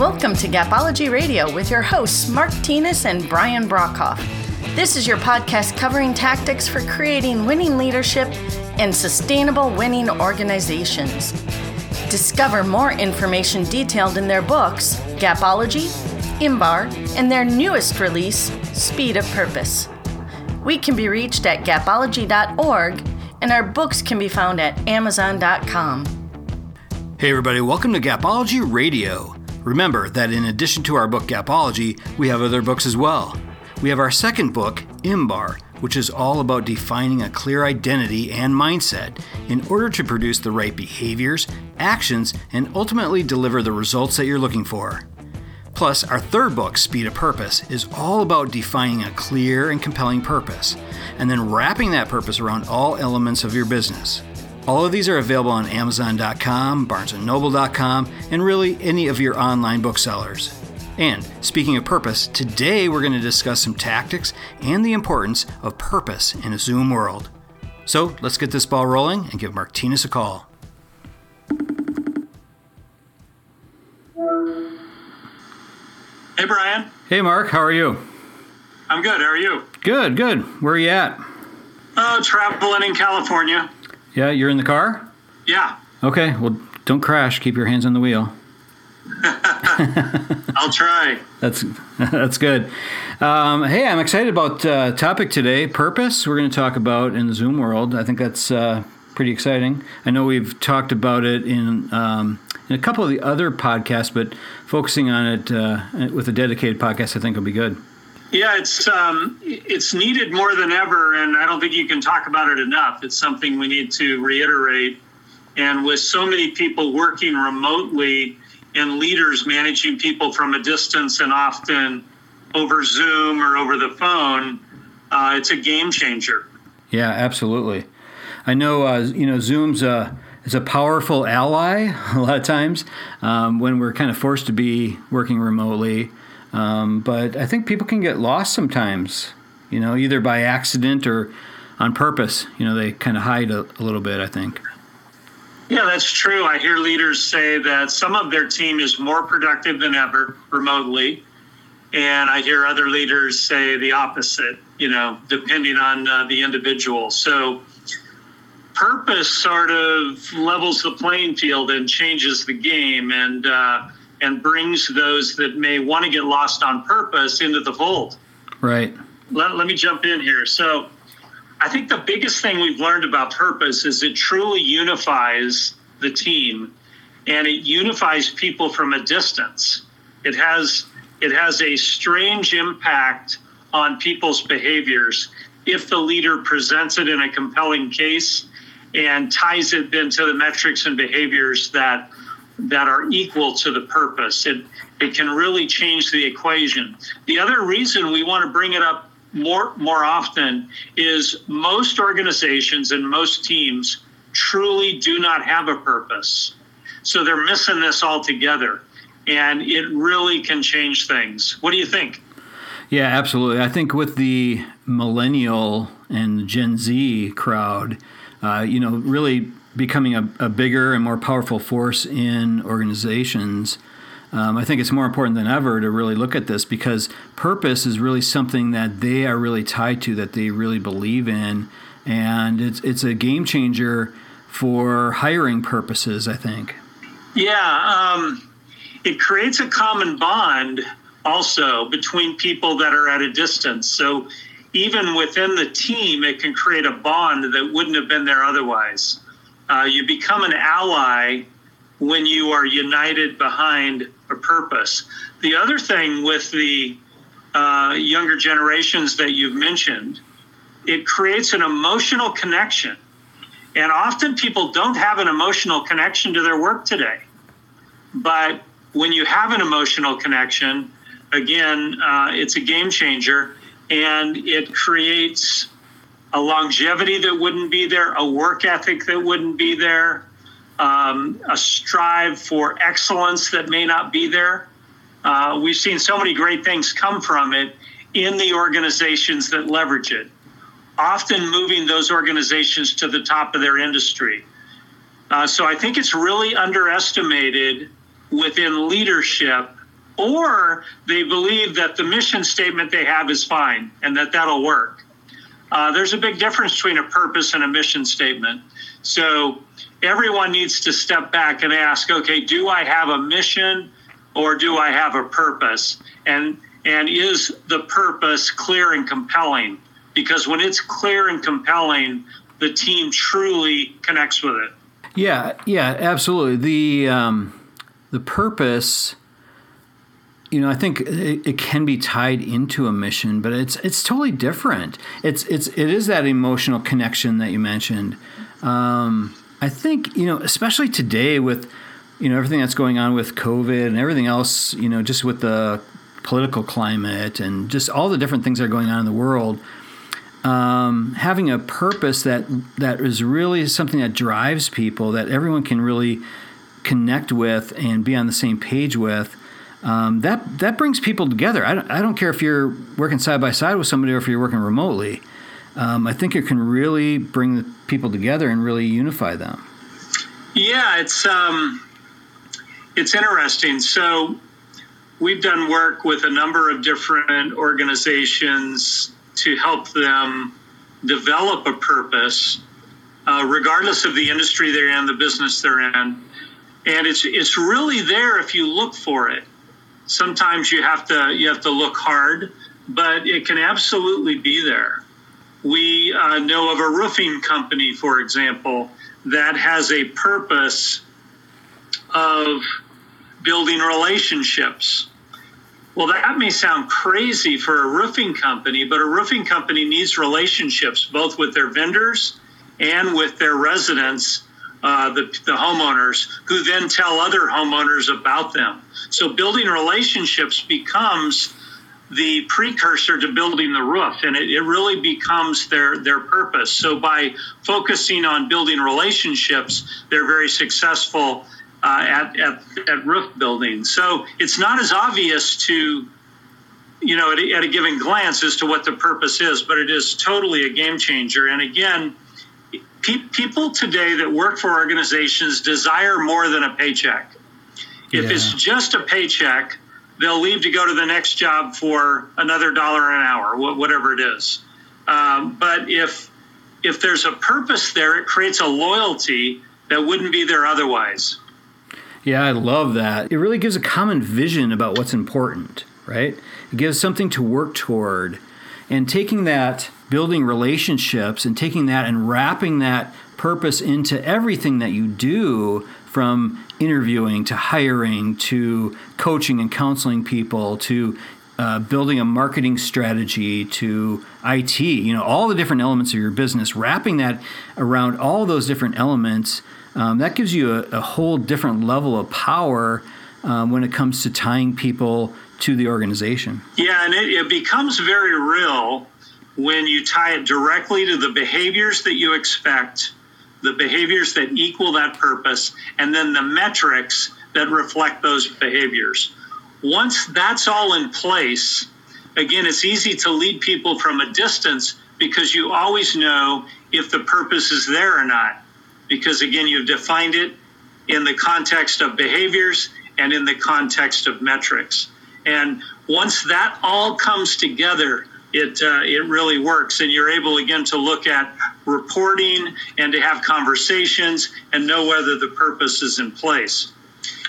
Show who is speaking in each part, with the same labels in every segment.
Speaker 1: Welcome to Gapology Radio with your hosts, Mark Tinas and Brian Brockhoff. This is your podcast covering tactics for creating winning leadership and sustainable winning organizations. Discover more information detailed in their books, Gapology, IMBAR, and their newest release, Speed of Purpose. We can be reached at gapology.org, and our books can be found at amazon.com.
Speaker 2: Hey, everybody, welcome to Gapology Radio. Remember that in addition to our book Gapology, we have other books as well. We have our second book, IMBAR, which is all about defining a clear identity and mindset in order to produce the right behaviors, actions, and ultimately deliver the results that you're looking for. Plus, our third book, Speed of Purpose, is all about defining a clear and compelling purpose, and then wrapping that purpose around all elements of your business. All of these are available on Amazon.com, BarnesandNoble.com, and really any of your online booksellers. And speaking of purpose, today we're going to discuss some tactics and the importance of purpose in a Zoom world. So let's get this ball rolling and give Mark Tinas a call.
Speaker 3: Hey, Brian.
Speaker 2: Hey, Mark, how are you?
Speaker 3: I'm good. How are you?
Speaker 2: Good, good. Where are you at?
Speaker 3: Uh, traveling in California.
Speaker 2: Yeah, you're in the car?
Speaker 3: Yeah.
Speaker 2: Okay, well, don't crash. Keep your hands on the wheel.
Speaker 3: I'll try.
Speaker 2: That's that's good. Um, hey, I'm excited about uh, topic today. Purpose. We're going to talk about in the Zoom world. I think that's uh, pretty exciting. I know we've talked about it in um, in a couple of the other podcasts, but focusing on it uh, with a dedicated podcast, I think will be good.
Speaker 3: Yeah, it's um, it's needed more than ever, and I don't think you can talk about it enough. It's something we need to reiterate. And with so many people working remotely and leaders managing people from a distance and often over Zoom or over the phone, uh, it's a game changer.
Speaker 2: Yeah, absolutely. I know, uh, you know, Zoom's a is a powerful ally a lot of times um, when we're kind of forced to be working remotely. Um, but I think people can get lost sometimes, you know, either by accident or on purpose. You know, they kind of hide a, a little bit, I think.
Speaker 3: Yeah, that's true. I hear leaders say that some of their team is more productive than ever remotely. And I hear other leaders say the opposite, you know, depending on uh, the individual. So, purpose sort of levels the playing field and changes the game. And, uh, and brings those that may want to get lost on purpose into the fold.
Speaker 2: Right.
Speaker 3: Let, let me jump in here. So, I think the biggest thing we've learned about purpose is it truly unifies the team and it unifies people from a distance. It has it has a strange impact on people's behaviors if the leader presents it in a compelling case and ties it then to the metrics and behaviors that that are equal to the purpose. It it can really change the equation. The other reason we want to bring it up more more often is most organizations and most teams truly do not have a purpose. So they're missing this altogether. And it really can change things. What do you think?
Speaker 2: Yeah, absolutely. I think with the millennial and Gen Z crowd, uh, you know, really becoming a, a, bigger and more powerful force in organizations, um, I think it's more important than ever to really look at this because purpose is really something that they are really tied to, that they really believe in, and it's it's a game changer for hiring purposes. I think.
Speaker 3: Yeah, um, it creates a common bond also between people that are at a distance. So even within the team, it can create a bond that wouldn't have been there otherwise. Uh, you become an ally when you are united behind a purpose. The other thing with the uh, younger generations that you've mentioned, it creates an emotional connection. And often people don't have an emotional connection to their work today. But when you have an emotional connection, again, uh, it's a game changer and it creates a longevity that wouldn't be there, a work ethic that wouldn't be there, um, a strive for excellence that may not be there. Uh, we've seen so many great things come from it in the organizations that leverage it, often moving those organizations to the top of their industry. Uh, so I think it's really underestimated within leadership or they believe that the mission statement they have is fine and that that'll work. Uh, there's a big difference between a purpose and a mission statement. So everyone needs to step back and ask, okay, do I have a mission or do I have a purpose? And and is the purpose clear and compelling? Because when it's clear and compelling, the team truly connects with it.
Speaker 2: Yeah, yeah, absolutely. The um, the purpose, you know, I think it, it, can be tied into a mission, but it's it's totally different. It's it's it is that emotional connection that you mentioned. Um, I think you know, especially today with you know everything that's going on with COVID and everything else, you know, just with the political climate and just all the different things that are going on in the world. Um, having a purpose that that is really something that drives people that everyone can really connect with and be on the same page with. Um, that that brings people together. I don't, I don't care if you're working side by side with somebody or if you're working remotely. Um, I think it can really bring the people together and really unify them.
Speaker 3: Yeah, it's um, it's interesting. So we've done work with a number of different organizations to help them develop a purpose, uh, regardless of the industry they're in, the business they're in. And it's it's really there if you look for it. Sometimes you have to you have to look hard, but it can absolutely be there. We uh, know of a roofing company, for example, that has a purpose of building relationships. Well, that may sound crazy for a roofing company, but a roofing company needs relationships both with their vendors and with their residents, uh, the, the homeowners, who then tell other homeowners about them. So building relationships becomes the precursor to building the roof and it, it, really becomes their their purpose. So by focusing on building relationships they're very successful uh, at, at, at roof building. So it's not as obvious to you know at a, at a given glance as to what the purpose is but it is totally a game changer. And again pe- people today that work for organizations desire more than a paycheck if yeah. it's just a paycheck they'll leave to go to the next job for another dollar an hour, whatever it is. Um, but if if there's a purpose there, it creates a loyalty that wouldn't be there otherwise.
Speaker 2: Yeah, I love that. It really gives a common vision about what's important, right? It gives something to work toward. And taking that, building relationships, and taking that and wrapping that purpose into everything that you do from interviewing to hiring to coaching and counseling people to uh, building a marketing strategy to IT, you know, all the different elements of your business, wrapping that around all those different elements, um, that gives you a, a, whole different level of power um, when it comes to tying people to the organization.
Speaker 3: Yeah, and it, it becomes very real when you tie it directly to the behaviors that you expect the behaviors that equal that purpose, and then the metrics that reflect those behaviors. Once that's all in place, again, it's easy to lead people from a distance because you always know if the purpose is there or not. Because again, you've defined it in the context of behaviors and in the context of metrics. And once that all comes together, it uh, it really works, and you're able again to look at reporting and to have conversations and know whether the purpose is in place.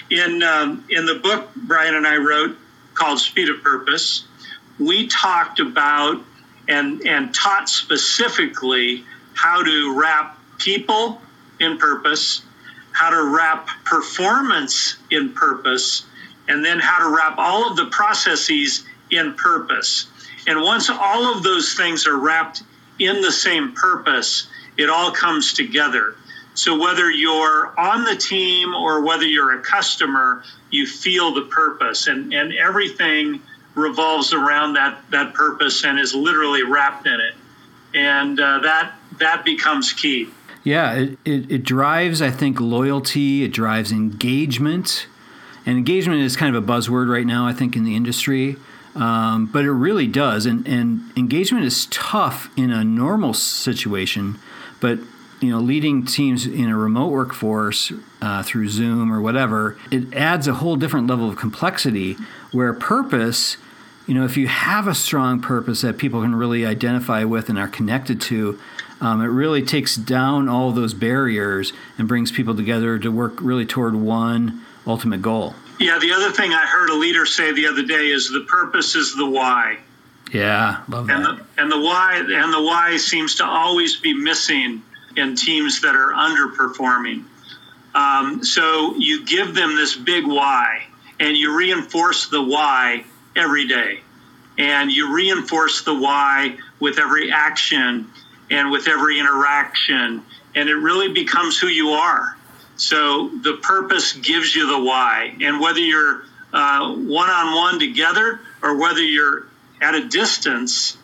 Speaker 3: In um, in the book Brian and I wrote called Speed of Purpose, we talked about and and taught specifically how to wrap people in purpose, how to wrap performance in purpose, and then how to wrap all of the processes in purpose. And once all of those things are wrapped in the same purpose, it all comes together. So whether you're on the team or whether you're a customer, you feel the purpose and, and everything revolves around that, that purpose and is literally wrapped in it. And uh, that, that becomes key.
Speaker 2: Yeah, it, it, it drives, I think, loyalty, it drives engagement. And engagement is kind of a buzzword right now, I think, in the industry. Um, but it really does. And, and engagement is tough in a normal situation, but you know, leading teams in a remote workforce uh, through Zoom or whatever, it adds a whole different level of complexity where purpose, you know, if you have a strong purpose that people can really identify with and are connected to, um, it really takes down all those barriers and brings people together to work really toward one ultimate goal.
Speaker 3: Yeah, the other thing I heard a leader say the other day is the purpose is the why.
Speaker 2: Yeah, love that.
Speaker 3: And the, and the why and the why seems to always be missing in teams that are underperforming. Um, so you give them this big why, and you reinforce the why every day, and you reinforce the why with every action and with every interaction, and it really becomes who you are. So the purpose gives you the why, and whether you're one on one together or whether you're at a distance,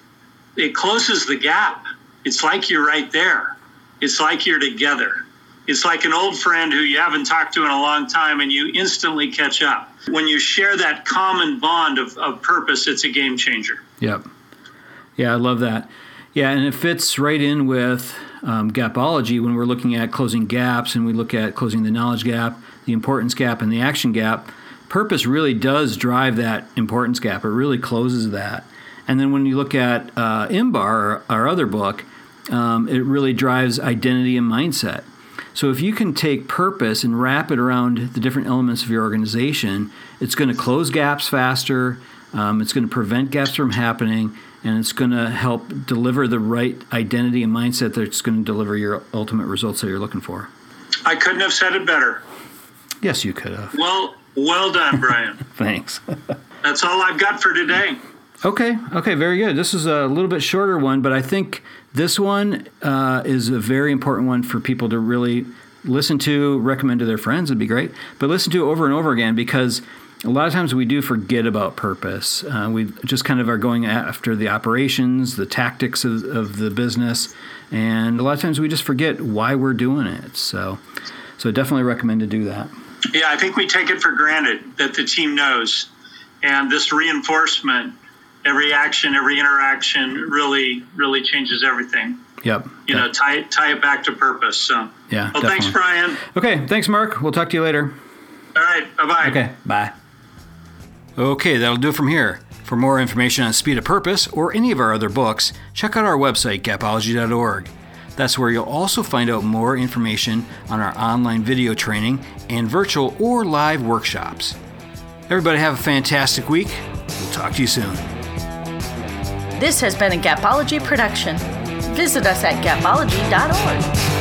Speaker 3: it closes the gap. It's like you're right there. It's like you're together. It's like an old friend who you haven't talked to in a long time and you instantly catch up. When you share that common bond of, of purpose, it's a game changer.
Speaker 2: Yep. Yeah, I love that. Yeah, and it fits right in with um, gapology when we're looking at closing gaps and we look at closing the knowledge gap, the importance gap, and the action gap purpose really does drive that importance gap. It really closes that. And then when you look at uh, IMBAR, our other book, um, it really drives identity and mindset. So if you can take purpose and wrap it around the different elements of your organization, it's going to close gaps faster. Um, it's going to prevent gaps from happening, and it's going to help deliver the right identity and mindset that's going to deliver your ultimate results that you're looking for.
Speaker 3: I couldn't have said it better.
Speaker 2: Yes, you could have.
Speaker 3: Well, well done, Brian.
Speaker 2: Thanks.
Speaker 3: That's all I've got for today.
Speaker 2: Okay. Okay. Very good. This is a little bit shorter one, but I think this one uh, is a very important one for people to really listen to, recommend to their friends. It'd be great, but listen to over and over again because a lot of times we do forget about purpose. Uh, we just kind of are going after the operations, the tactics of, of the business, and a lot of times we just forget why we're doing it. So, so definitely recommend to do that.
Speaker 3: Yeah, I think we take it for granted that the team knows, and this reinforcement, every action, every interaction, really, really changes everything.
Speaker 2: Yep.
Speaker 3: You know, tie tie it back to purpose. So.
Speaker 2: Yeah.
Speaker 3: Well, thanks, Brian.
Speaker 2: Okay. Thanks, Mark. We'll talk to you later.
Speaker 3: All right. Bye bye.
Speaker 2: Okay. Bye. Okay, that'll do it from here. For more information on Speed of Purpose or any of our other books, check out our website, gapology.org. That's where you'll also find out more information on our online video training and virtual or live workshops. Everybody have a fantastic week. We'll talk to you soon.
Speaker 1: This has been a Gapology production. Visit us at gapology.org.